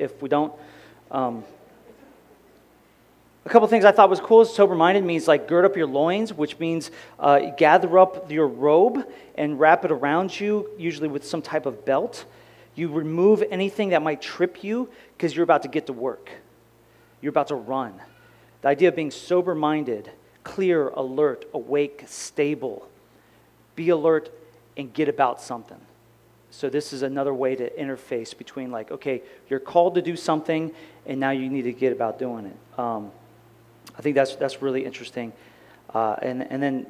if we don't. Um, a couple things I thought was cool is sober minded means like gird up your loins, which means uh, gather up your robe and wrap it around you, usually with some type of belt. You remove anything that might trip you because you're about to get to work. You're about to run. The idea of being sober minded, clear, alert, awake, stable. Be alert and get about something. So, this is another way to interface between, like, okay, you're called to do something, and now you need to get about doing it. Um, I think that's, that's really interesting. Uh, and, and then,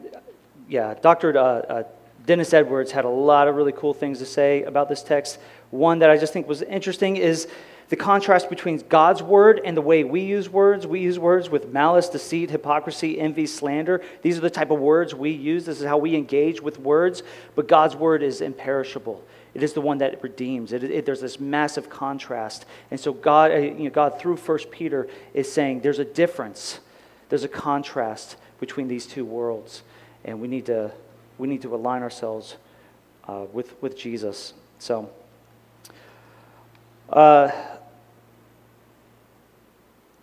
yeah, Dr. Uh, uh, Dennis Edwards had a lot of really cool things to say about this text. One that I just think was interesting is the contrast between God's word and the way we use words. We use words with malice, deceit, hypocrisy, envy, slander. These are the type of words we use. This is how we engage with words. But God's word is imperishable. It is the one that redeems. It, it, there's this massive contrast. And so God, uh, you know, God through 1 Peter is saying there's a difference. There's a contrast between these two worlds. And we need to, we need to align ourselves uh, with, with Jesus. So, uh,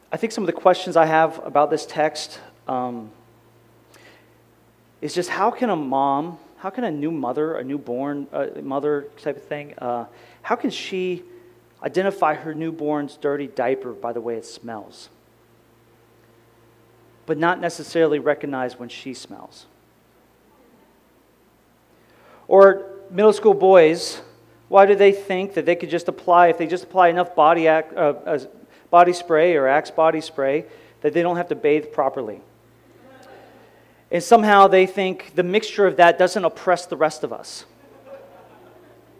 I think some of the questions I have about this text um, is just how can a mom, how can a new mother, a newborn uh, mother type of thing, uh, how can she identify her newborn's dirty diaper by the way it smells, but not necessarily recognize when she smells? Or middle school boys, why do they think that they could just apply, if they just apply enough body, act, uh, body spray or Axe body spray that they don't have to bathe properly. And somehow they think the mixture of that doesn't oppress the rest of us.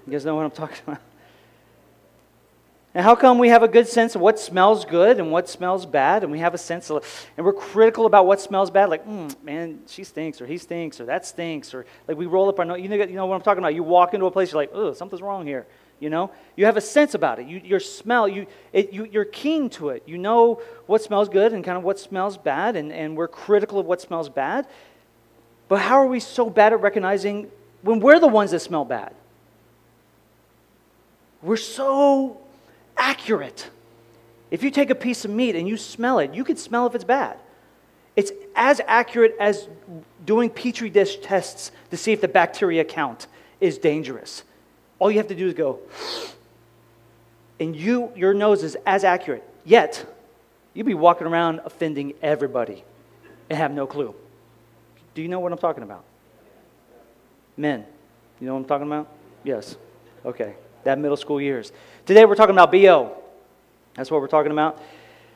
You guys know what I'm talking about? And how come we have a good sense of what smells good and what smells bad, and we have a sense of, and we're critical about what smells bad, like, mm, man, she stinks, or he stinks, or that stinks, or like we roll up our nose. You know, you know what I'm talking about? You walk into a place, you're like, oh, something's wrong here. You know, you have a sense about it. You, your smell, you, it, you, you're keen to it. You know what smells good and kind of what smells bad, and, and we're critical of what smells bad. But how are we so bad at recognizing when we're the ones that smell bad? We're so accurate. If you take a piece of meat and you smell it, you can smell if it's bad. It's as accurate as doing petri dish tests to see if the bacteria count is dangerous. All you have to do is go, and you, your nose is as accurate. Yet, you'd be walking around offending everybody and have no clue. Do you know what I'm talking about? Men, you know what I'm talking about? Yes. Okay. That middle school years. Today we're talking about BO. That's what we're talking about.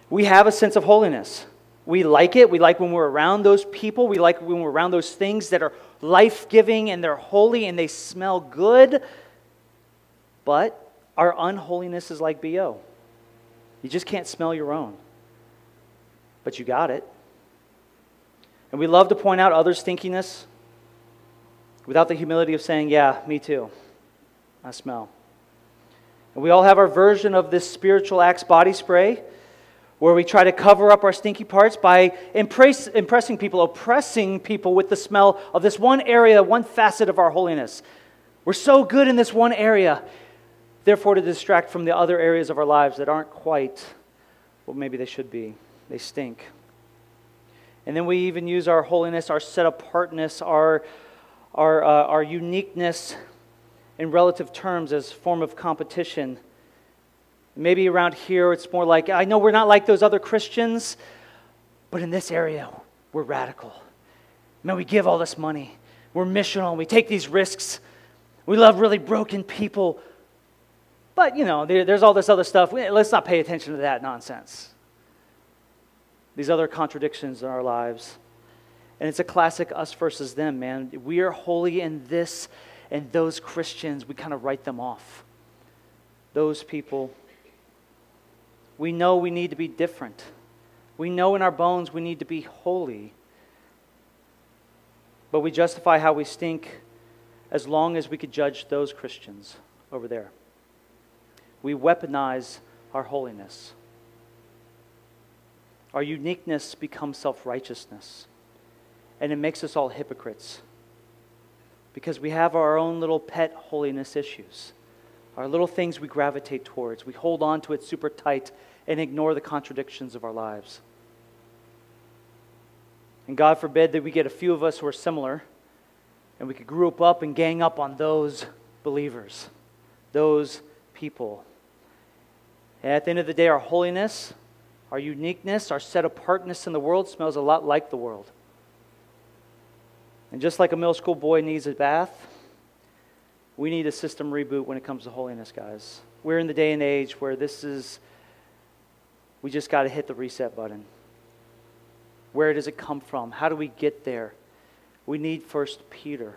We have a sense of holiness. We like it. We like when we're around those people. We like when we're around those things that are life giving and they're holy and they smell good. But our unholiness is like BO. You just can't smell your own. But you got it. And we love to point out others' stinkiness without the humility of saying, Yeah, me too. I smell. And we all have our version of this spiritual Axe body spray where we try to cover up our stinky parts by impress, impressing people, oppressing people with the smell of this one area, one facet of our holiness. We're so good in this one area, therefore, to distract from the other areas of our lives that aren't quite what maybe they should be. They stink. And then we even use our holiness, our set apartness, our, our, uh, our uniqueness in relative terms as form of competition. Maybe around here it's more like, I know we're not like those other Christians, but in this area, we're radical. Man, we give all this money. We're missional. We take these risks. We love really broken people. But, you know, there, there's all this other stuff. Let's not pay attention to that nonsense. These other contradictions in our lives. And it's a classic us versus them, man. We are holy in this, and those Christians, we kind of write them off. Those people. We know we need to be different. We know in our bones we need to be holy. But we justify how we stink as long as we could judge those Christians over there we weaponize our holiness. Our uniqueness becomes self righteousness. And it makes us all hypocrites because we have our own little pet holiness issues. our little things we gravitate towards. We hold on to it super tight and ignore the contradictions of our lives. And God forbid that we get a few of us who are similar and we could group up and gang up on those believers, those people. And at the end of the day, our holiness, our uniqueness, our set apartness in the world smells a lot like the world. And just like a middle school boy needs a bath, we need a system reboot when it comes to holiness, guys. We're in the day and age where this is, we just got to hit the reset button. Where does it come from? How do we get there? We need First Peter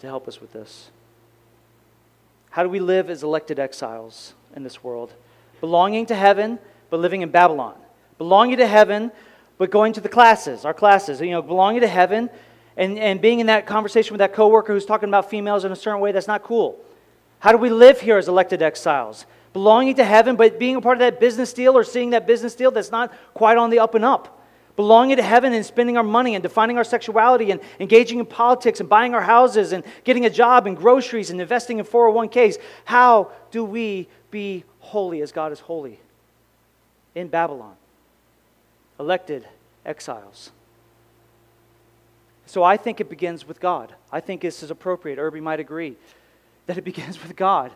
to help us with this. How do we live as elected exiles in this world? Belonging to heaven, but living in Babylon. Belonging to heaven, but going to the classes, our classes. You know, belonging to heaven, and, and being in that conversation with that coworker who's talking about females in a certain way, that's not cool. How do we live here as elected exiles? Belonging to heaven, but being a part of that business deal or seeing that business deal that's not quite on the up and up. Belonging to heaven and spending our money and defining our sexuality and engaging in politics and buying our houses and getting a job and groceries and investing in 401ks. How do we be holy as God is holy? In Babylon, elected exiles. So I think it begins with God. I think this is appropriate. Irby might agree that it begins with God.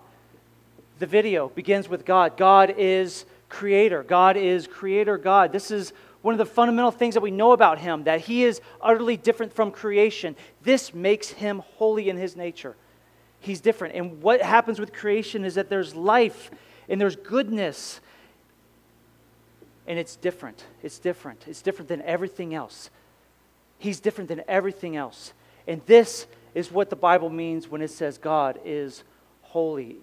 The video begins with God. God is creator. God is creator God. This is one of the fundamental things that we know about him that he is utterly different from creation. This makes him holy in his nature. He's different. And what happens with creation is that there's life and there's goodness. And it's different. It's different. It's different than everything else. He's different than everything else. And this is what the Bible means when it says God is holy.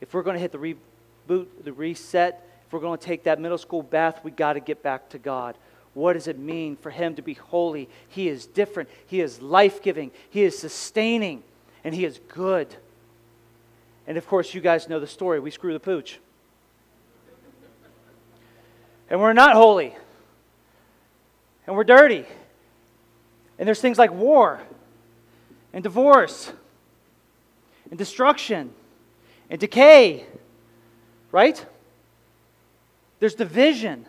If we're going to hit the reboot, the reset, if we're going to take that middle school bath, we got to get back to God. What does it mean for Him to be holy? He is different, He is life giving, He is sustaining, and He is good. And of course, you guys know the story. We screw the pooch. And we're not holy. And we're dirty. And there's things like war and divorce and destruction and decay, right? There's division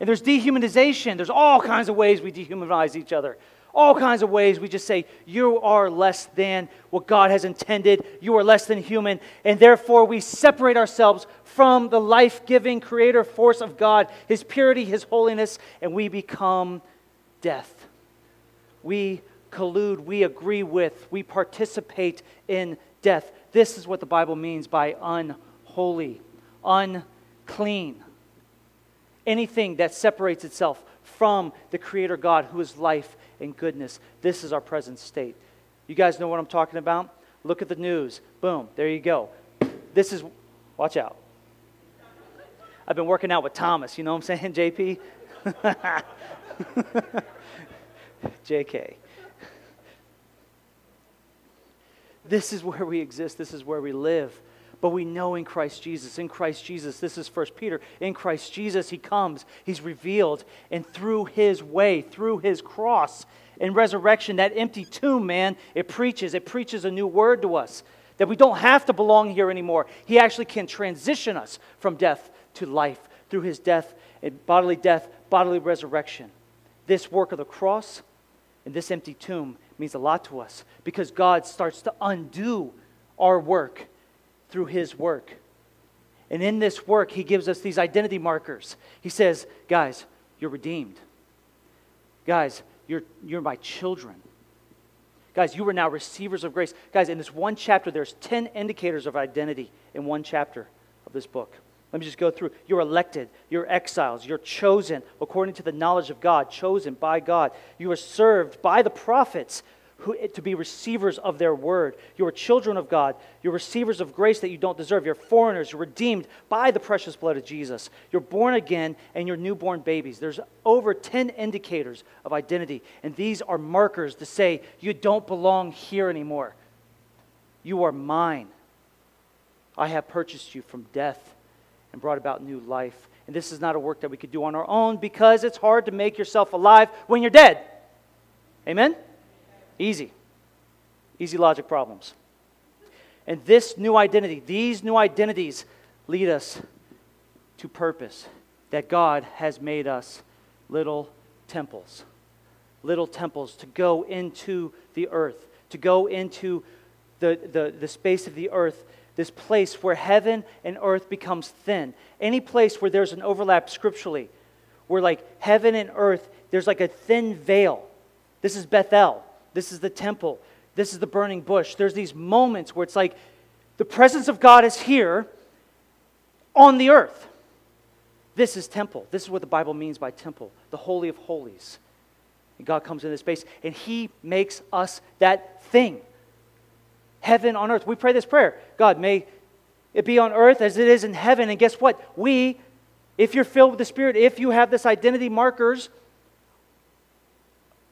and there's dehumanization. There's all kinds of ways we dehumanize each other. All kinds of ways we just say, You are less than what God has intended. You are less than human. And therefore, we separate ourselves from the life giving creator force of God, His purity, His holiness, and we become death we collude, we agree with, we participate in death. This is what the Bible means by unholy, unclean. Anything that separates itself from the Creator God who is life and goodness. This is our present state. You guys know what I'm talking about? Look at the news. Boom, there you go. This is, watch out. I've been working out with Thomas, you know what I'm saying, JP? JK. This is where we exist. This is where we live. But we know in Christ Jesus. In Christ Jesus, this is First Peter. In Christ Jesus, He comes, He's revealed, and through His way, through His cross and resurrection, that empty tomb, man, it preaches. It preaches a new word to us that we don't have to belong here anymore. He actually can transition us from death to life through His death, bodily death, bodily resurrection. This work of the cross and this empty tomb means a lot to us because God starts to undo our work through His work. And in this work, He gives us these identity markers. He says, Guys, you're redeemed. Guys, you're, you're my children. Guys, you are now receivers of grace. Guys, in this one chapter, there's 10 indicators of identity in one chapter of this book. Let me just go through. You're elected. You're exiles. You're chosen according to the knowledge of God, chosen by God. You are served by the prophets who, to be receivers of their word. You are children of God. You're receivers of grace that you don't deserve. You're foreigners. You're redeemed by the precious blood of Jesus. You're born again and you're newborn babies. There's over 10 indicators of identity, and these are markers to say you don't belong here anymore. You are mine. I have purchased you from death and brought about new life. And this is not a work that we could do on our own because it's hard to make yourself alive when you're dead. Amen? Easy. Easy logic problems. And this new identity, these new identities lead us to purpose that God has made us little temples. Little temples to go into the earth, to go into the, the, the space of the earth, this place where heaven and earth becomes thin. Any place where there's an overlap scripturally, where like heaven and earth, there's like a thin veil. This is Bethel. This is the temple. This is the burning bush. There's these moments where it's like the presence of God is here on the earth. This is temple. This is what the Bible means by temple, the Holy of Holies. And God comes into this space and He makes us that thing. Heaven on earth. We pray this prayer God, may it be on earth as it is in heaven. And guess what? We, if you're filled with the Spirit, if you have this identity markers,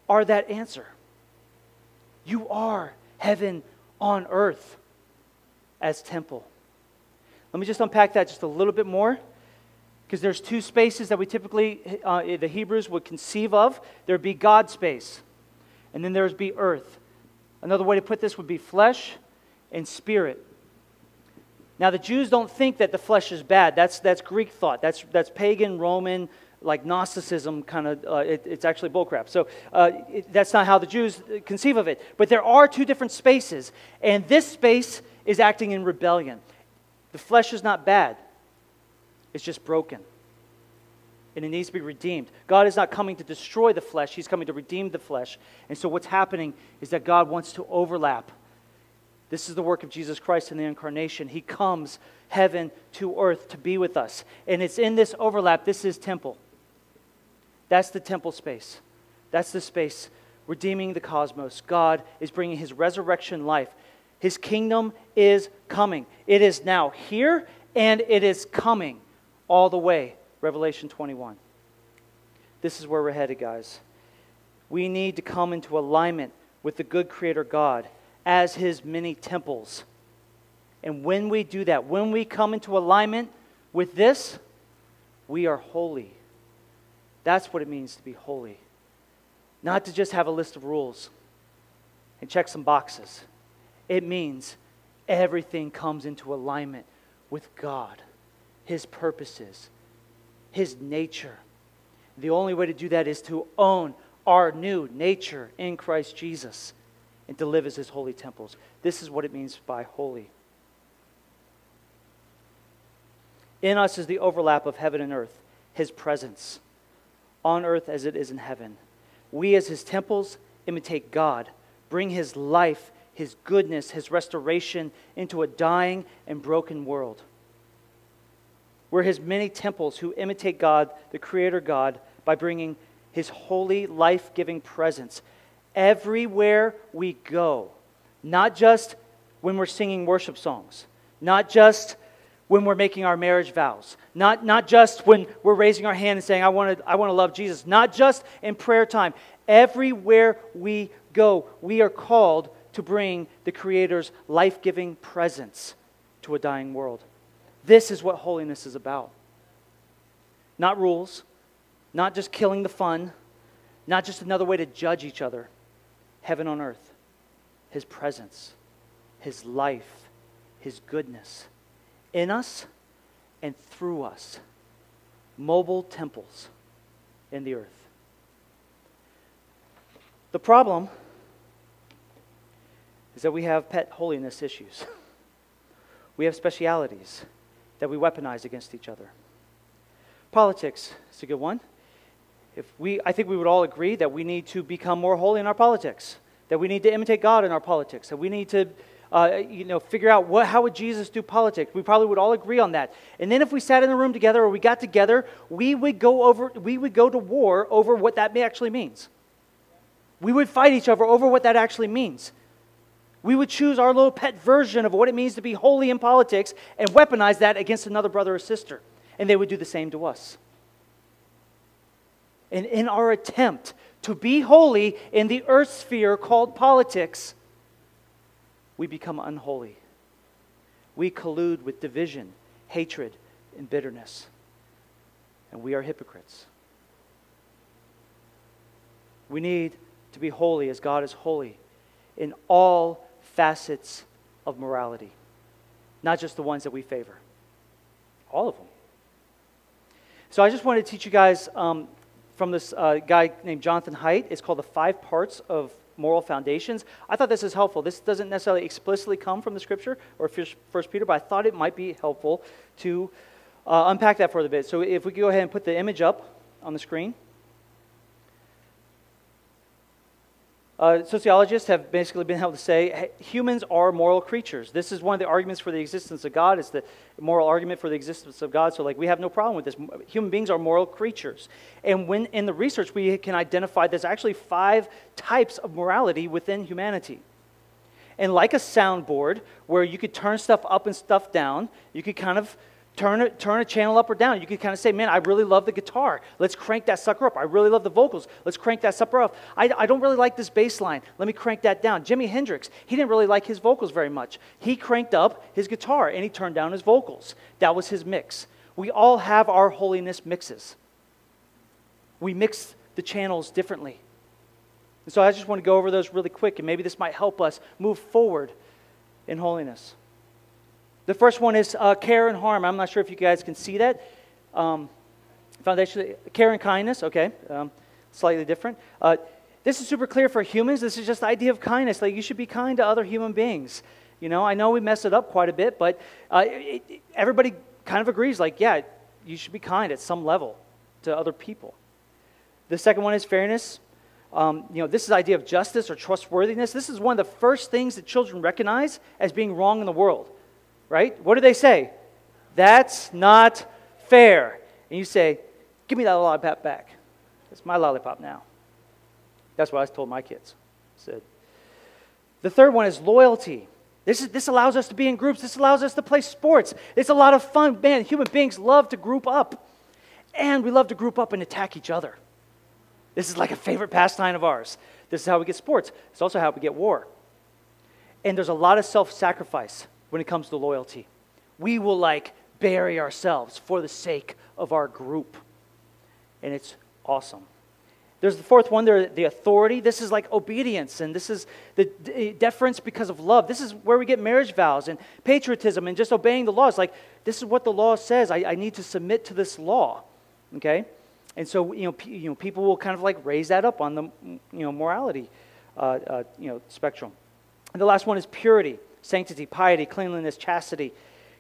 are that answer. You are heaven on earth as temple. Let me just unpack that just a little bit more because there's two spaces that we typically, uh, the Hebrews would conceive of. There'd be God space, and then there'd be earth. Another way to put this would be flesh and spirit. Now, the Jews don't think that the flesh is bad. That's, that's Greek thought. That's, that's pagan, Roman, like Gnosticism kind of, uh, it, it's actually bullcrap. So uh, it, that's not how the Jews conceive of it. But there are two different spaces, and this space is acting in rebellion. The flesh is not bad, it's just broken. And it needs to be redeemed. God is not coming to destroy the flesh, He's coming to redeem the flesh. And so what's happening is that God wants to overlap. This is the work of Jesus Christ in the incarnation. He comes heaven to earth to be with us. And it's in this overlap, this is temple. That's the temple space. That's the space redeeming the cosmos. God is bringing his resurrection life. His kingdom is coming. It is now here and it is coming all the way. Revelation 21. This is where we're headed, guys. We need to come into alignment with the good Creator God as His many temples. And when we do that, when we come into alignment with this, we are holy. That's what it means to be holy. Not to just have a list of rules and check some boxes. It means everything comes into alignment with God, His purposes, His nature. The only way to do that is to own our new nature in Christ Jesus and to live as His holy temples. This is what it means by holy. In us is the overlap of heaven and earth, His presence on earth as it is in heaven. We, as his temples, imitate God, bring his life, his goodness, his restoration into a dying and broken world. We're his many temples who imitate God, the Creator God, by bringing his holy, life giving presence everywhere we go. Not just when we're singing worship songs, not just when we're making our marriage vows. Not, not just when we're raising our hand and saying, I want to I wanna love Jesus. Not just in prayer time. Everywhere we go, we are called to bring the Creator's life giving presence to a dying world. This is what holiness is about. Not rules, not just killing the fun, not just another way to judge each other. Heaven on earth, His presence, His life, His goodness in us and through us, mobile temples in the earth. The problem is that we have pet holiness issues. we have specialities that we weaponize against each other. Politics is a good one. If we, I think we would all agree that we need to become more holy in our politics, that we need to imitate God in our politics, that we need to uh, you know, figure out what, how would Jesus do politics. We probably would all agree on that. And then if we sat in the room together or we got together, we would go over, we would go to war over what that actually means. We would fight each other over what that actually means. We would choose our little pet version of what it means to be holy in politics and weaponize that against another brother or sister. And they would do the same to us. And in our attempt to be holy in the earth sphere called politics, we become unholy. We collude with division, hatred, and bitterness. And we are hypocrites. We need to be holy as God is holy in all facets of morality. not just the ones that we favor. All of them. So I just wanted to teach you guys um, from this uh, guy named Jonathan Haidt. It's called The Five Parts of Moral Foundations. I thought this is helpful. This doesn't necessarily explicitly come from the scripture or First Peter, but I thought it might be helpful to uh, unpack that for a bit. So if we could go ahead and put the image up on the screen. Uh, sociologists have basically been able to say humans are moral creatures. This is one of the arguments for the existence of God. It's the moral argument for the existence of God. So, like, we have no problem with this. Human beings are moral creatures. And when in the research, we can identify there's actually five types of morality within humanity. And like a soundboard, where you could turn stuff up and stuff down, you could kind of turn a, turn a channel up or down. You can kind of say, man, I really love the guitar. Let's crank that sucker up. I really love the vocals. Let's crank that sucker up. I, I don't really like this bass line. Let me crank that down. Jimi Hendrix, he didn't really like his vocals very much. He cranked up his guitar and he turned down his vocals. That was his mix. We all have our holiness mixes. We mix the channels differently. And so I just want to go over those really quick, and maybe this might help us move forward in holiness. The first one is uh, care and harm. I'm not sure if you guys can see that. Um, foundation, care and kindness, okay, um, slightly different. Uh, this is super clear for humans. This is just the idea of kindness. Like you should be kind to other human beings. You know, I know we mess it up quite a bit, but uh, it, it, everybody kind of agrees. Like, yeah, you should be kind at some level to other people. The second one is fairness. Um, you know, this is the idea of justice or trustworthiness. This is one of the first things that children recognize as being wrong in the world right? What do they say? That's not fair. And you say, Give me that lollipop back. It's my lollipop now. That's what I told my kids. I said. The third one is loyalty. This, is, this allows us to be in groups. This allows us to play sports. It's a lot of fun. Man, human beings love to group up. And we love to group up and attack each other. This is like a favorite pastime of ours. This is how we get sports. It's also how we get war. And there's a lot of self sacrifice when it comes to loyalty. We will like bury ourselves for the sake of our group. And it's awesome. There's the fourth one, there, the authority. This is like obedience, and this is the deference because of love. This is where we get marriage vows and patriotism and just obeying the laws. Like, this is what the law says. I, I need to submit to this law. Okay? And so, you know, p- you know, people will kind of like raise that up on the, you know, morality, uh, uh, you know, spectrum. And the last one is purity sanctity, piety, cleanliness, chastity.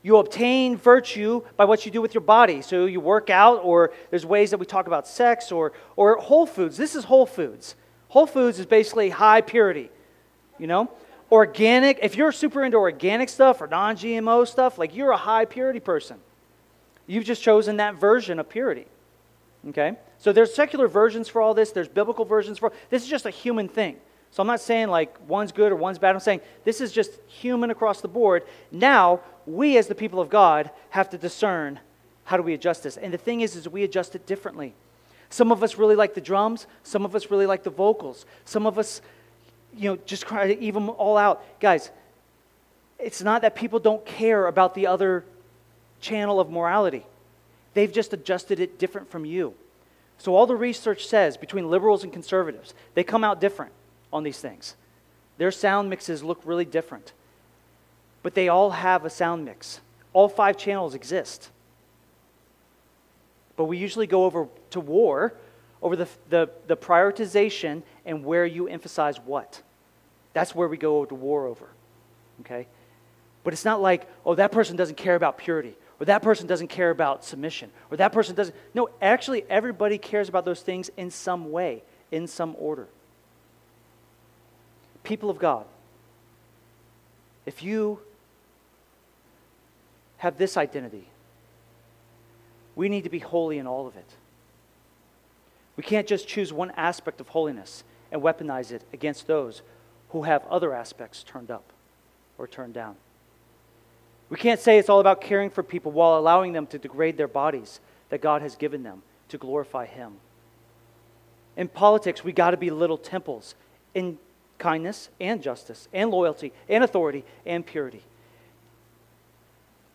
You obtain virtue by what you do with your body. So you work out, or there's ways that we talk about sex, or, or whole foods. This is whole foods. Whole foods is basically high purity, you know? Organic, if you're super into organic stuff or non GMO stuff, like you're a high purity person. You've just chosen that version of purity. Okay? So there's secular versions for all this, there's biblical versions for this is just a human thing. So I'm not saying like one's good or one's bad. I'm saying this is just human across the board. Now, we as the people of God have to discern how do we adjust this. And the thing is, is we adjust it differently. Some of us really like the drums. Some of us really like the vocals. Some of us, you know, just try to even all out. Guys, it's not that people don't care about the other channel of morality. They've just adjusted it different from you. So all the research says between liberals and conservatives, they come out different on these things. Their sound mixes look really different, but they all have a sound mix. All five channels exist. But we usually go over to war over the, the, the prioritization and where you emphasize what. That's where we go to war over. Okay? But it's not like, oh, that person doesn't care about purity, or that person doesn't care about submission, or that person doesn't. No, actually, everybody cares about those things in some way, in some order people of God, if you have this identity, we need to be holy in all of it. We can't just choose one aspect of holiness and weaponize it against those who have other aspects turned up or turned down. We can't say it's all about caring for people while allowing them to degrade their bodies that God has given them to glorify Him. In politics, we got to be little temples in kindness and justice and loyalty and authority and purity.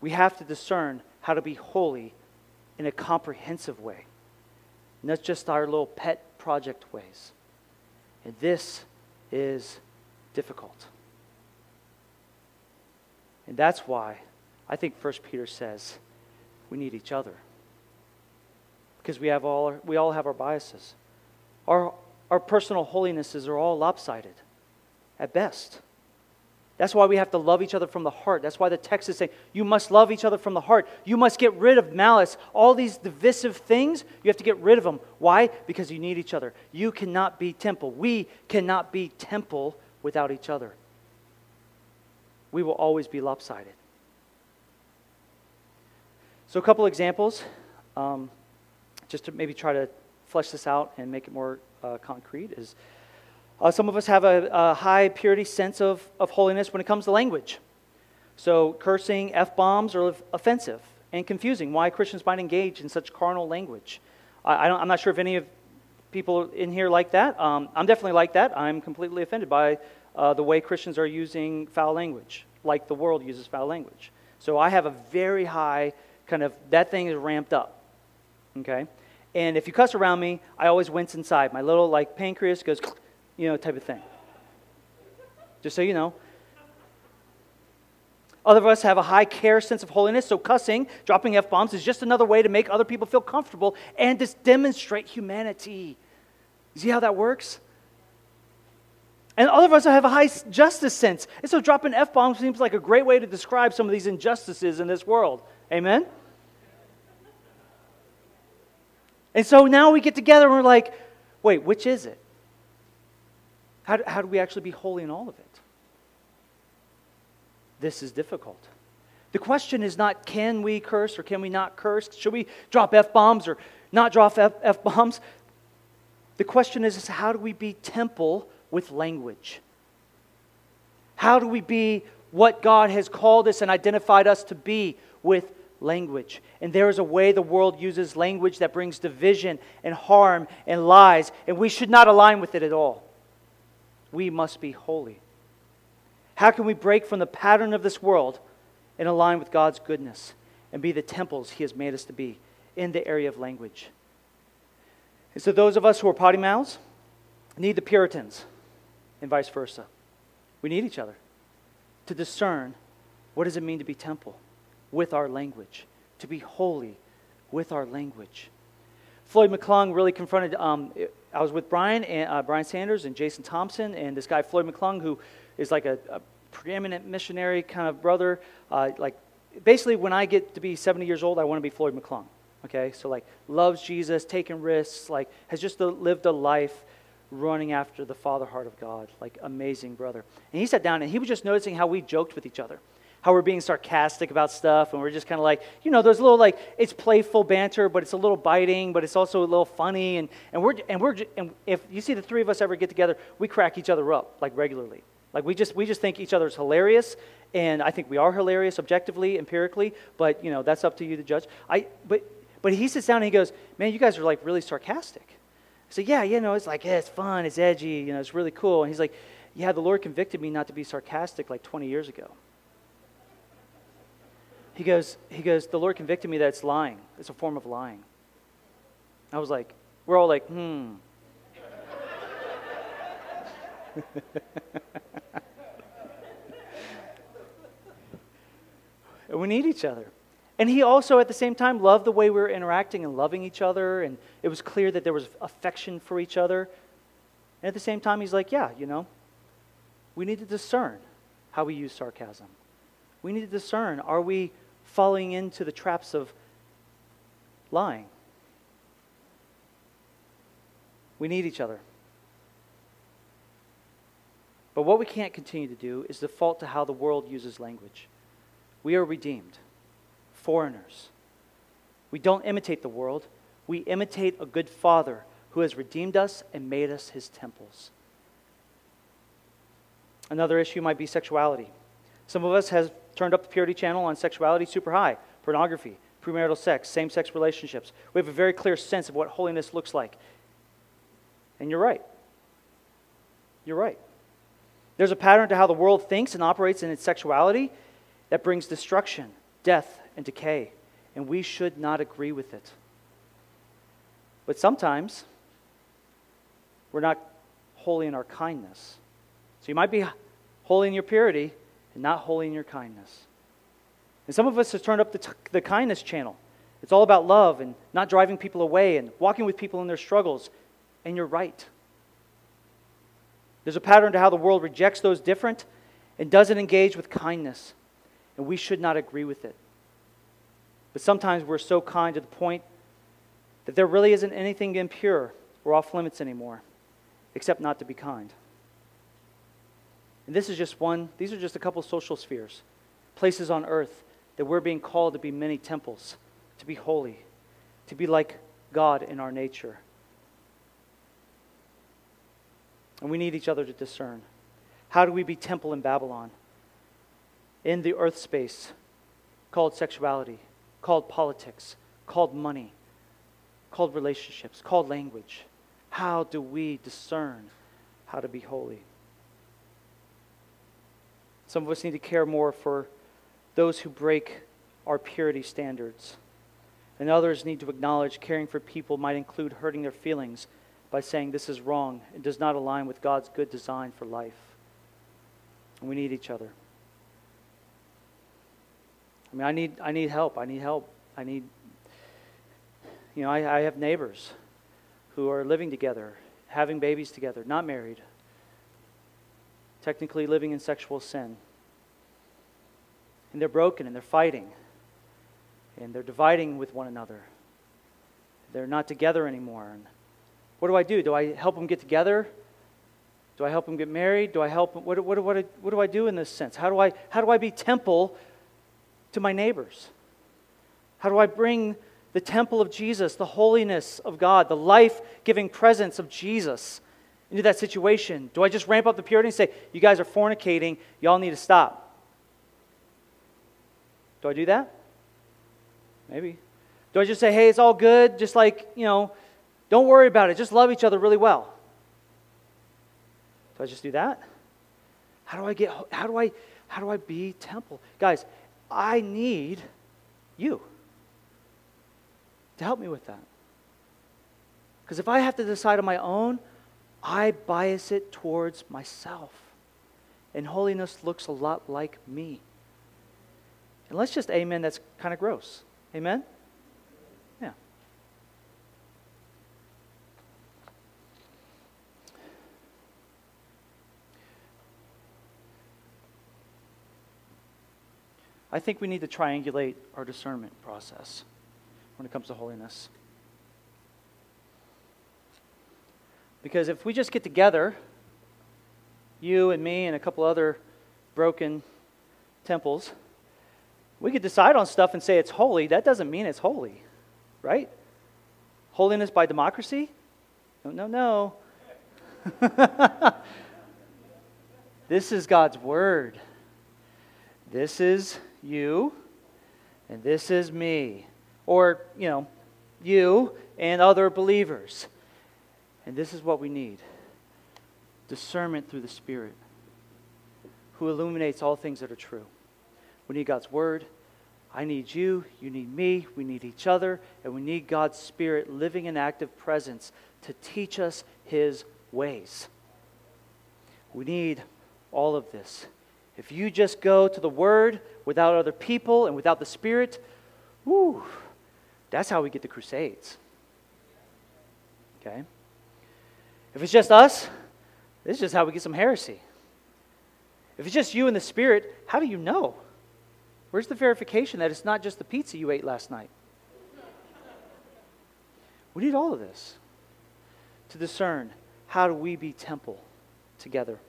We have to discern how to be holy in a comprehensive way, not just our little pet project ways. And this is difficult. And that's why I think 1 Peter says we need each other because we, have all, we all have our biases. Our, our personal holinesses are all lopsided at best. That's why we have to love each other from the heart. That's why the text is saying, you must love each other from the heart. You must get rid of malice. All these divisive things, you have to get rid of them. Why? Because you need each other. You cannot be temple. We cannot be temple without each other. We will always be lopsided. So, a couple examples, um, just to maybe try to flesh this out and make it more uh, concrete, is uh, some of us have a, a, high purity sense of, of holiness when it comes to language. So, cursing, F bombs are offensive and confusing. Why Christians might engage in such carnal language. I, am not sure if any of people in here like that. Um, I'm definitely like that. I'm completely offended by uh, the way Christians are using foul language, like the world uses foul language. So, I have a very high kind of, that thing is ramped up. Okay? And if you cuss around me, I always wince inside. My little, like, pancreas goes you know, type of thing. Just so you know. Other of us have a high care sense of holiness, so cussing, dropping F bombs, is just another way to make other people feel comfortable and to demonstrate humanity. See how that works? And other of us have a high justice sense. And so dropping F bombs seems like a great way to describe some of these injustices in this world. Amen? And so now we get together and we're like, wait, which is it? How do, how do we actually be holy in all of it? This is difficult. The question is not can we curse or can we not curse? Should we drop F bombs or not drop F bombs? The question is, is how do we be temple with language? How do we be what God has called us and identified us to be with language? And there is a way the world uses language that brings division and harm and lies, and we should not align with it at all we must be holy. How can we break from the pattern of this world and align with God's goodness and be the temples He has made us to be in the area of language? And so, those of us who are potty mouths need the Puritans and vice versa. We need each other to discern what does it mean to be temple with our language, to be holy with our language. Floyd McClung really confronted um, I was with Brian and uh, Brian Sanders and Jason Thompson and this guy Floyd McClung, who is like a, a preeminent missionary kind of brother. Uh, like basically, when I get to be 70 years old, I want to be Floyd McClung. Okay, so like loves Jesus, taking risks, like has just lived a life running after the Father heart of God. Like amazing brother. And he sat down and he was just noticing how we joked with each other how we're being sarcastic about stuff and we're just kind of like you know there's a little like it's playful banter but it's a little biting but it's also a little funny and, and we're and we're and if you see the three of us ever get together we crack each other up like regularly. Like we just we just think each other's hilarious and i think we are hilarious objectively empirically but you know that's up to you to judge. I but but he sits down and he goes man you guys are like really sarcastic. Said yeah you know it's like yeah, it's fun it's edgy you know it's really cool. And he's like yeah the lord convicted me not to be sarcastic like 20 years ago he goes, he goes, the Lord convicted me that it's lying. It's a form of lying. I was like, we're all like, hmm. and we need each other. And he also, at the same time, loved the way we were interacting and loving each other. And it was clear that there was affection for each other. And at the same time, he's like, yeah, you know, we need to discern how we use sarcasm. We need to discern are we falling into the traps of lying. We need each other. But what we can't continue to do is default to how the world uses language. We are redeemed, foreigners. We don't imitate the world, we imitate a good father who has redeemed us and made us his temples. Another issue might be sexuality. Some of us have turned up the purity channel on sexuality super high, pornography, premarital sex, same sex relationships. We have a very clear sense of what holiness looks like. And you're right. You're right. There's a pattern to how the world thinks and operates in its sexuality that brings destruction, death, and decay. And we should not agree with it. But sometimes we're not holy in our kindness. So you might be holy in your purity, and not holy in your kindness. And some of us have turned up the, t- the kindness channel. It's all about love and not driving people away and walking with people in their struggles. And you're right. There's a pattern to how the world rejects those different and doesn't engage with kindness. And we should not agree with it. But sometimes we're so kind to the point that there really isn't anything impure or off limits anymore, except not to be kind. And this is just one, these are just a couple social spheres, places on earth that we're being called to be many temples, to be holy, to be like God in our nature. And we need each other to discern. How do we be temple in Babylon? In the earth space called sexuality, called politics, called money, called relationships, called language. How do we discern how to be holy? Some of us need to care more for those who break our purity standards. And others need to acknowledge caring for people might include hurting their feelings by saying this is wrong and does not align with God's good design for life. And we need each other. I mean, I need, I need help. I need help. I need, you know, I, I have neighbors who are living together, having babies together, not married, technically living in sexual sin. And they're broken and they're fighting. And they're dividing with one another. They're not together anymore. And what do I do? Do I help them get together? Do I help them get married? Do I help them? What, what, what, what do I do in this sense? How do I, how do I be temple to my neighbors? How do I bring the temple of Jesus, the holiness of God, the life giving presence of Jesus into that situation? Do I just ramp up the purity and say, you guys are fornicating, y'all need to stop? Do I do that? Maybe. Do I just say, hey, it's all good, just like, you know, don't worry about it. Just love each other really well. Do I just do that? How do I get how do I how do I be temple? Guys, I need you to help me with that. Because if I have to decide on my own, I bias it towards myself. And holiness looks a lot like me. And let's just amen that's kind of gross. Amen? Yeah. I think we need to triangulate our discernment process when it comes to holiness. Because if we just get together, you and me and a couple other broken temples, we could decide on stuff and say it's holy. That doesn't mean it's holy, right? Holiness by democracy? No, no, no. this is God's word. This is you, and this is me. Or, you know, you and other believers. And this is what we need discernment through the Spirit, who illuminates all things that are true. We need God's Word. I need you. You need me. We need each other. And we need God's Spirit living in active presence to teach us His ways. We need all of this. If you just go to the Word without other people and without the Spirit, whoo, that's how we get the Crusades. Okay? If it's just us, this is just how we get some heresy. If it's just you and the Spirit, how do you know? Where's the verification that it's not just the pizza you ate last night? We need all of this to discern how do we be temple together.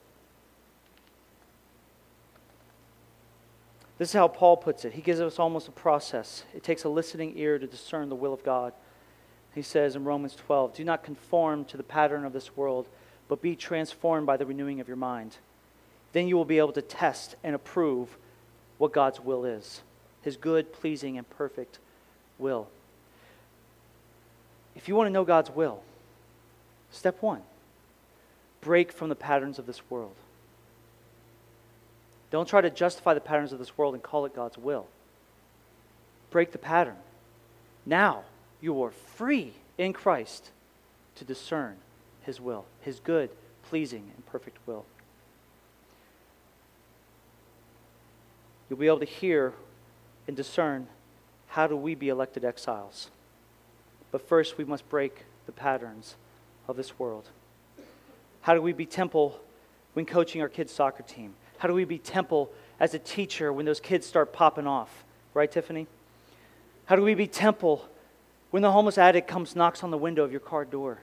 This is how Paul puts it. He gives us almost a process. It takes a listening ear to discern the will of God. He says in Romans 12, Do not conform to the pattern of this world, but be transformed by the renewing of your mind. Then you will be able to test and approve what God's will is his good, pleasing, and perfect will. If you want to know God's will, step one break from the patterns of this world. Don't try to justify the patterns of this world and call it God's will. Break the pattern. Now you are free in Christ to discern His will, His good, pleasing, and perfect will. You'll be able to hear and discern how do we be elected exiles. But first, we must break the patterns of this world. How do we be temple when coaching our kids' soccer team? How do we be temple as a teacher when those kids start popping off? Right, Tiffany? How do we be temple when the homeless addict comes knocks on the window of your car door?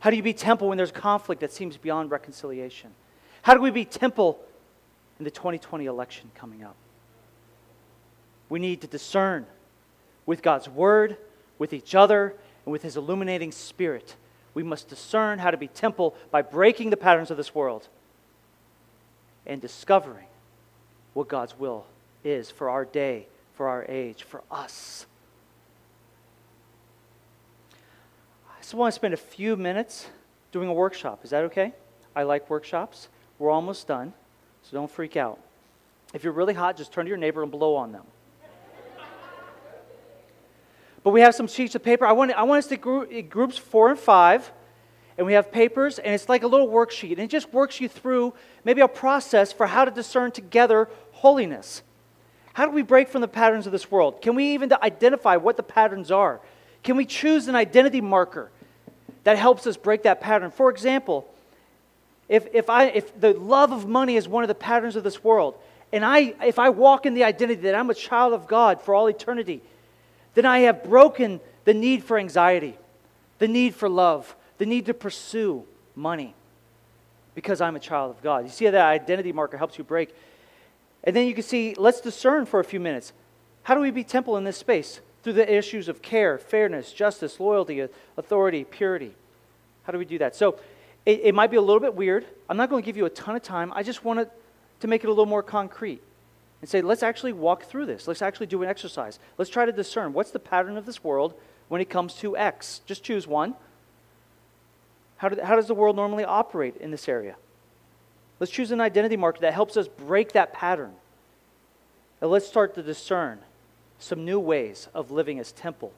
How do you be temple when there's conflict that seems beyond reconciliation? How do we be temple in the 2020 election coming up? We need to discern with God's word, with each other, and with his illuminating spirit. We must discern how to be temple by breaking the patterns of this world and discovering what God's will is for our day, for our age, for us. Just want to spend a few minutes doing a workshop. Is that okay? I like workshops. We're almost done, so don't freak out. If you're really hot, just turn to your neighbor and blow on them. but we have some sheets of paper. I want, I want us to group groups four and five and we have papers, and it's like a little worksheet, and it just works you through maybe a process for how to discern together holiness. How do we break from the patterns of this world? Can we even identify what the patterns are? Can we choose an identity marker that helps us break that pattern? For example, if, if, I, if the love of money is one of the patterns of this world, and I, if I walk in the identity that I'm a child of God for all eternity, then I have broken the need for anxiety, the need for love, the need to pursue money because I'm a child of God. You see how that identity marker helps you break. And then you can see, let's discern for a few minutes. How do we be temple in this space? Through the issues of care, fairness, justice, loyalty, authority, purity. How do we do that? So it, it might be a little bit weird. I'm not going to give you a ton of time. I just wanted to make it a little more concrete and say, let's actually walk through this. Let's actually do an exercise. Let's try to discern what's the pattern of this world when it comes to X. Just choose one. How, do, how does the world normally operate in this area? Let's choose an identity marker that helps us break that pattern. And let's start to discern some new ways of living as temple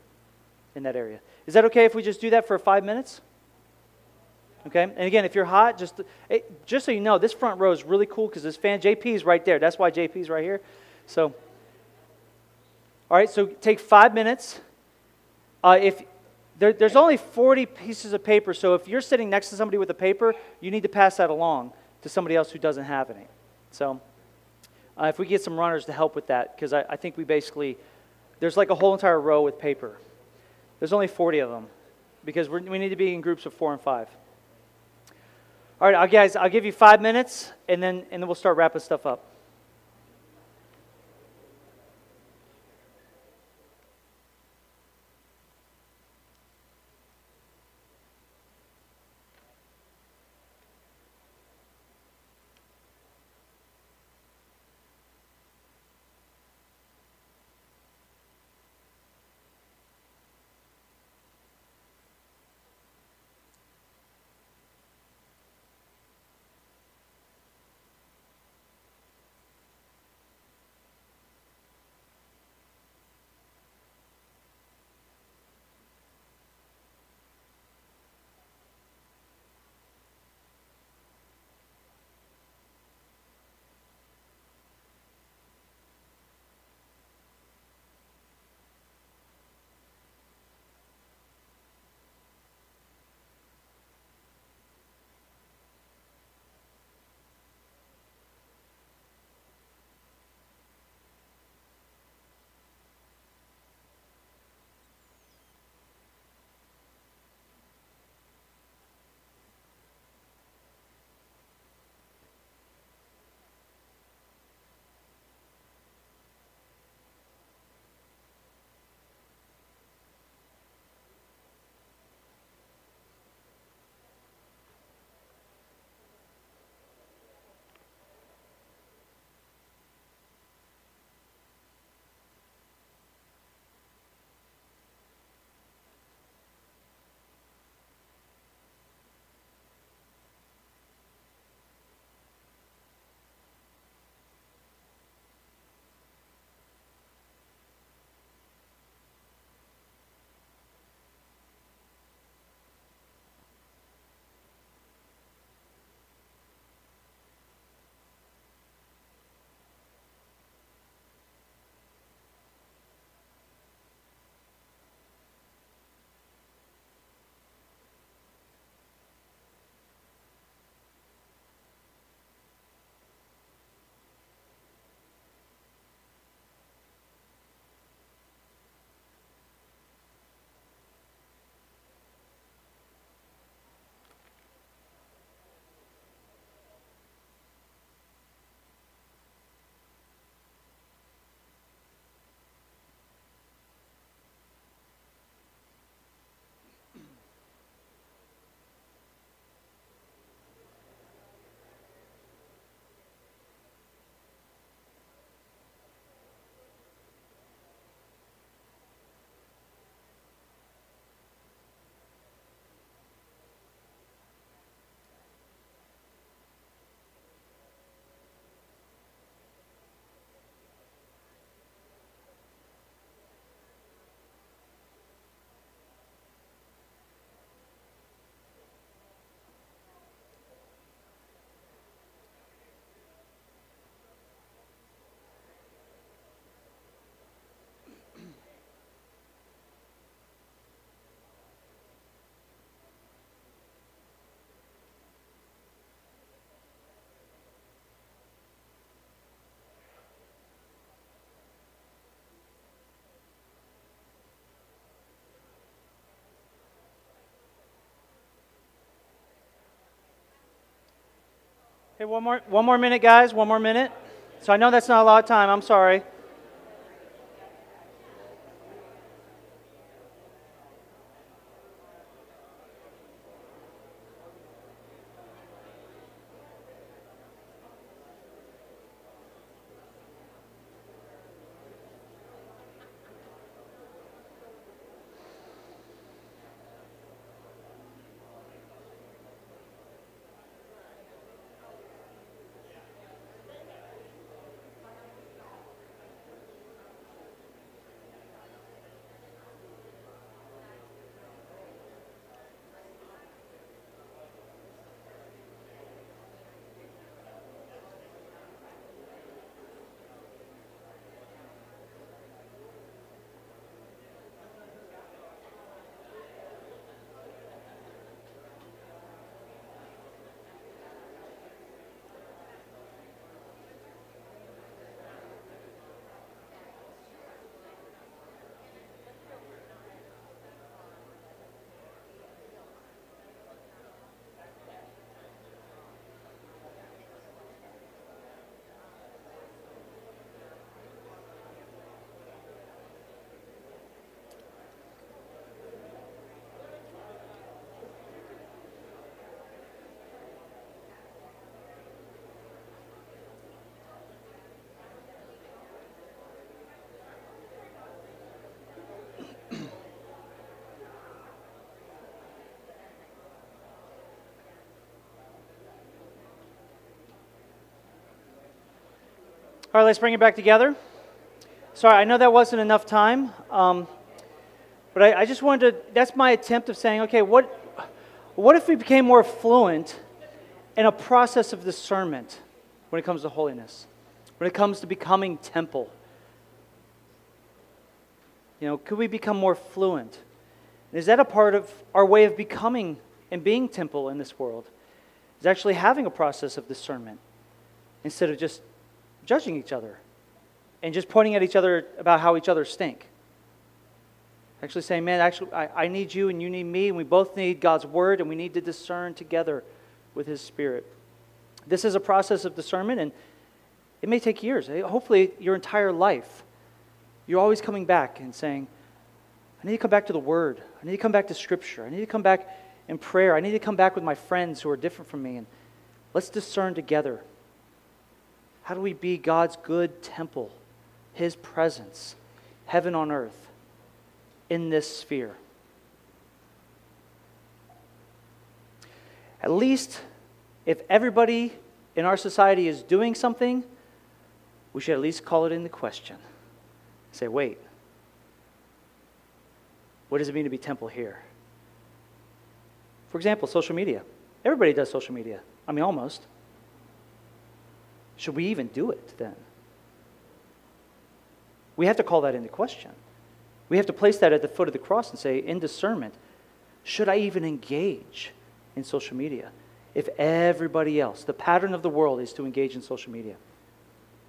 in that area. Is that okay if we just do that for five minutes? Okay? And again, if you're hot, just, just so you know, this front row is really cool because this fan, JP is right there. That's why JP is right here. So, all right, so take five minutes. Uh, if there, there's only 40 pieces of paper, so if you're sitting next to somebody with a paper, you need to pass that along to somebody else who doesn't have any. So uh, if we get some runners to help with that, because I, I think we basically, there's like a whole entire row with paper. There's only 40 of them because we need to be in groups of four and five. All right, guys, I'll give you five minutes, and then, and then we'll start wrapping stuff up. Hey, one more, one more minute, guys. One more minute. So I know that's not a lot of time. I'm sorry. All right, let's bring it back together. Sorry, I know that wasn't enough time, um, but I, I, just wanted to, that's my attempt of saying, okay, what, what if we became more fluent in a process of discernment when it comes to holiness, when it comes to becoming temple? You know, could we become more fluent? Is that a part of our way of becoming and being temple in this world? Is actually having a process of discernment instead of just judging each other and just pointing at each other about how each other stink. Actually saying, man, actually, I, I need you and you need me, and we both need God's word, and we need to discern together with His Spirit. This is a process of discernment, and it may take years. Eh, hopefully, your entire life, you're always coming back and saying, I need to come back to the Word. I need to come back to Scripture. I need to come back in prayer. I need to come back with my friends who are different from me, and let's discern together. How do we be God's good temple, His presence, heaven on earth, in this sphere? At least, if everybody in our society is doing something, we should at least call it into question. Say, wait, what does it mean to be temple here? For example, social media. Everybody does social media. I mean, almost. Should we even do it then? We have to call that into question. We have to place that at the foot of the cross and say, in discernment, should I even engage in social media? If everybody else, the pattern of the world is to engage in social media,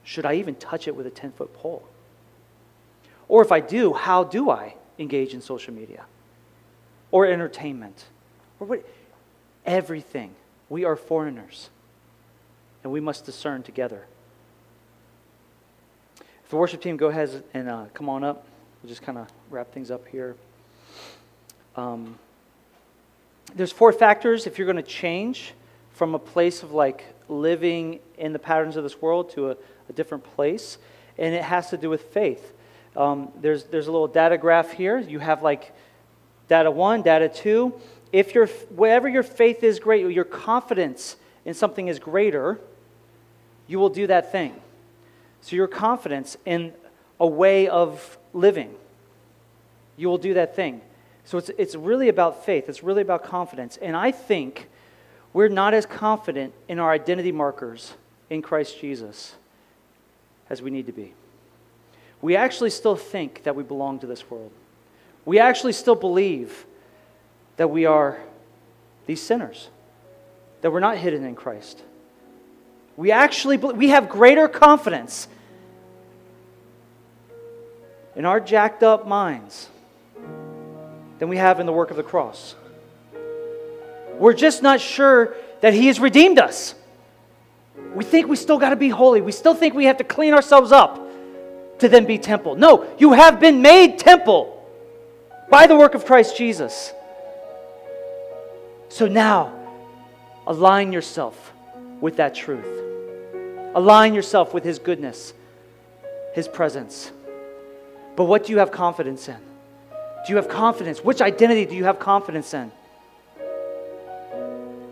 should I even touch it with a 10 foot pole? Or if I do, how do I engage in social media? Or entertainment? Or what? Everything. We are foreigners and we must discern together. If the worship team go ahead and uh, come on up, we'll just kind of wrap things up here. Um, there's four factors if you're going to change from a place of like living in the patterns of this world to a, a different place, and it has to do with faith. Um, there's, there's a little data graph here. You have like data one, data two. If your whatever your faith is great, your confidence in something is greater, you will do that thing. So, your confidence in a way of living, you will do that thing. So, it's, it's really about faith, it's really about confidence. And I think we're not as confident in our identity markers in Christ Jesus as we need to be. We actually still think that we belong to this world. We actually still believe that we are these sinners, that we're not hidden in Christ. We actually we have greater confidence in our jacked up minds than we have in the work of the cross. We're just not sure that He has redeemed us. We think we still got to be holy. We still think we have to clean ourselves up to then be temple. No, you have been made temple by the work of Christ Jesus. So now, align yourself with that truth. Align yourself with His goodness, His presence. But what do you have confidence in? Do you have confidence? Which identity do you have confidence in?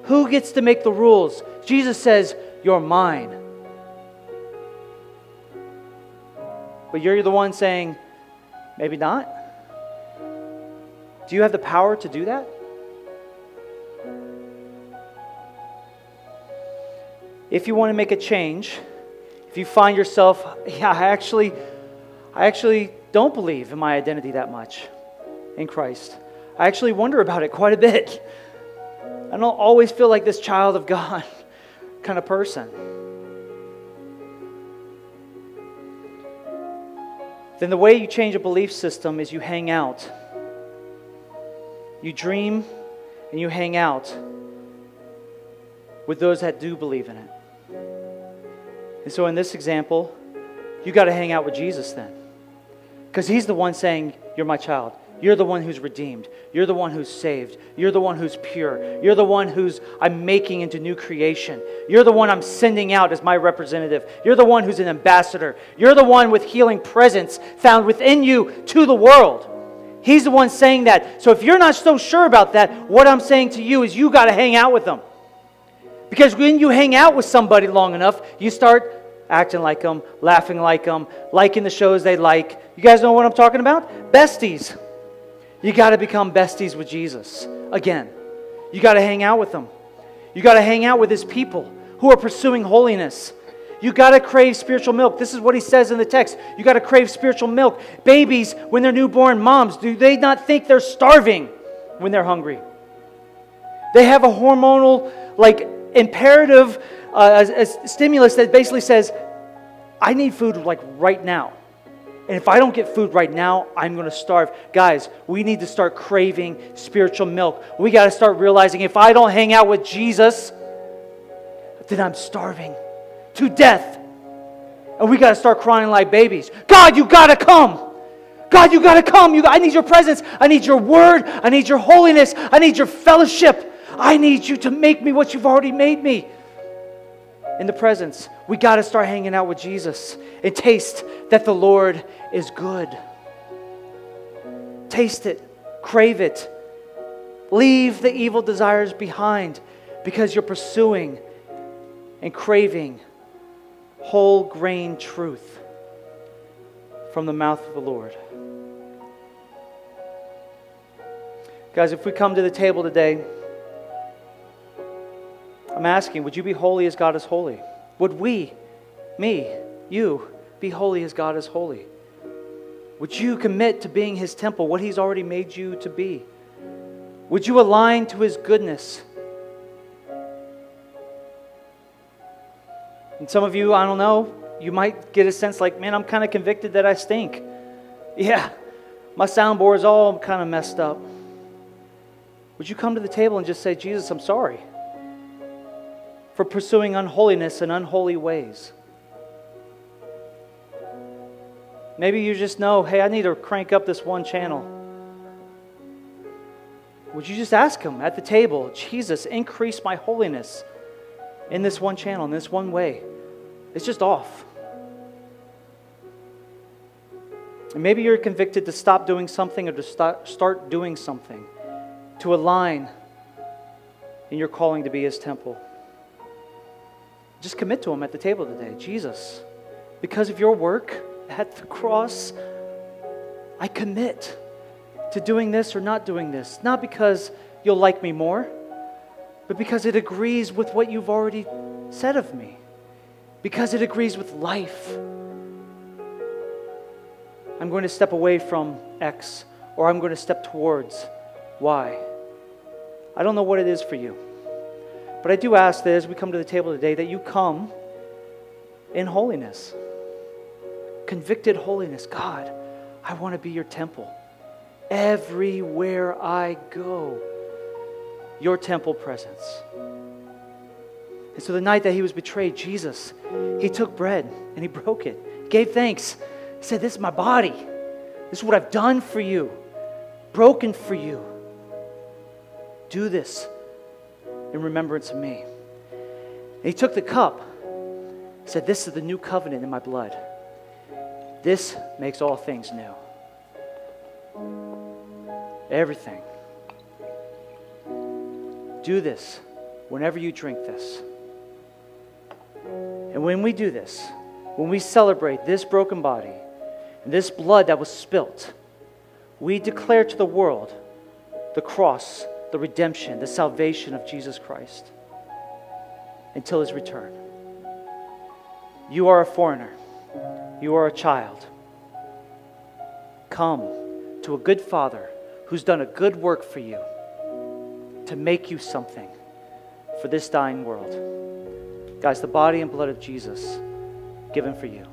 Who gets to make the rules? Jesus says, You're mine. But you're the one saying, Maybe not. Do you have the power to do that? If you want to make a change, if you find yourself, yeah, I actually, I actually don't believe in my identity that much in Christ. I actually wonder about it quite a bit. I don't always feel like this child of God kind of person. Then the way you change a belief system is you hang out. You dream and you hang out with those that do believe in it. And so in this example, you got to hang out with Jesus then. Because he's the one saying, You're my child. You're the one who's redeemed. You're the one who's saved. You're the one who's pure. You're the one who's I'm making into new creation. You're the one I'm sending out as my representative. You're the one who's an ambassador. You're the one with healing presence found within you to the world. He's the one saying that. So if you're not so sure about that, what I'm saying to you is you got to hang out with them. Because when you hang out with somebody long enough, you start acting like them, laughing like them, liking the shows they like. You guys know what I'm talking about? Besties. You got to become besties with Jesus again. You got to hang out with them. You got to hang out with his people who are pursuing holiness. You got to crave spiritual milk. This is what he says in the text. You got to crave spiritual milk. Babies, when they're newborn moms, do they not think they're starving when they're hungry? They have a hormonal, like, imperative a, a stimulus that basically says, I need food, like, right now. And if I don't get food right now, I'm going to starve. Guys, we need to start craving spiritual milk. We got to start realizing if I don't hang out with Jesus, then I'm starving to death. And we got to start crying like babies. God, you got to come. God, you got to come. You, I need your presence. I need your word. I need your holiness. I need your fellowship. I need you to make me what you've already made me. In the presence, we got to start hanging out with Jesus and taste that the Lord is good. Taste it, crave it. Leave the evil desires behind because you're pursuing and craving whole grain truth from the mouth of the Lord. Guys, if we come to the table today, I'm asking, would you be holy as God is holy? Would we, me, you, be holy as God is holy? Would you commit to being His temple, what He's already made you to be? Would you align to His goodness? And some of you, I don't know, you might get a sense like, man, I'm kind of convicted that I stink. Yeah, my soundboard is all kind of messed up. Would you come to the table and just say, Jesus, I'm sorry for pursuing unholiness and unholy ways? Maybe you just know, hey, I need to crank up this one channel. Would you just ask Him at the table, Jesus, increase my holiness? in this one channel, in this one way. It's just off. And maybe you're convicted to stop doing something or to start, doing something to align in your calling to be His temple. Just commit to Him at the table today. Jesus, because of your work at the cross, I commit to doing this or not doing this. Not because you'll like me more but because it agrees with what you've already said of me, because it agrees with life. I'm going to step away from X or I'm going to step towards Y. I don't know what it is for you. But I do ask that as we come to the table today, that you come in holiness, convicted holiness. God, I want to be your temple. Everywhere I go your temple presence. And so the night that he was betrayed, Jesus, he took bread and he broke it, gave thanks, said, This is my body. This is what I've done for you, broken for you. Do this in remembrance of me. And he took the cup, said, This is the new covenant in my blood. This makes all things new. Everything. Do this whenever you drink this. And when we do this, when we celebrate this broken body and this blood that was spilt, we declare to the world the cross, the redemption, the salvation of Jesus Christ until his return. You are a foreigner. You are a child. Come to a good father who's done a good work for you to make you something for this dying world. Guys, the body and blood of Jesus given for you.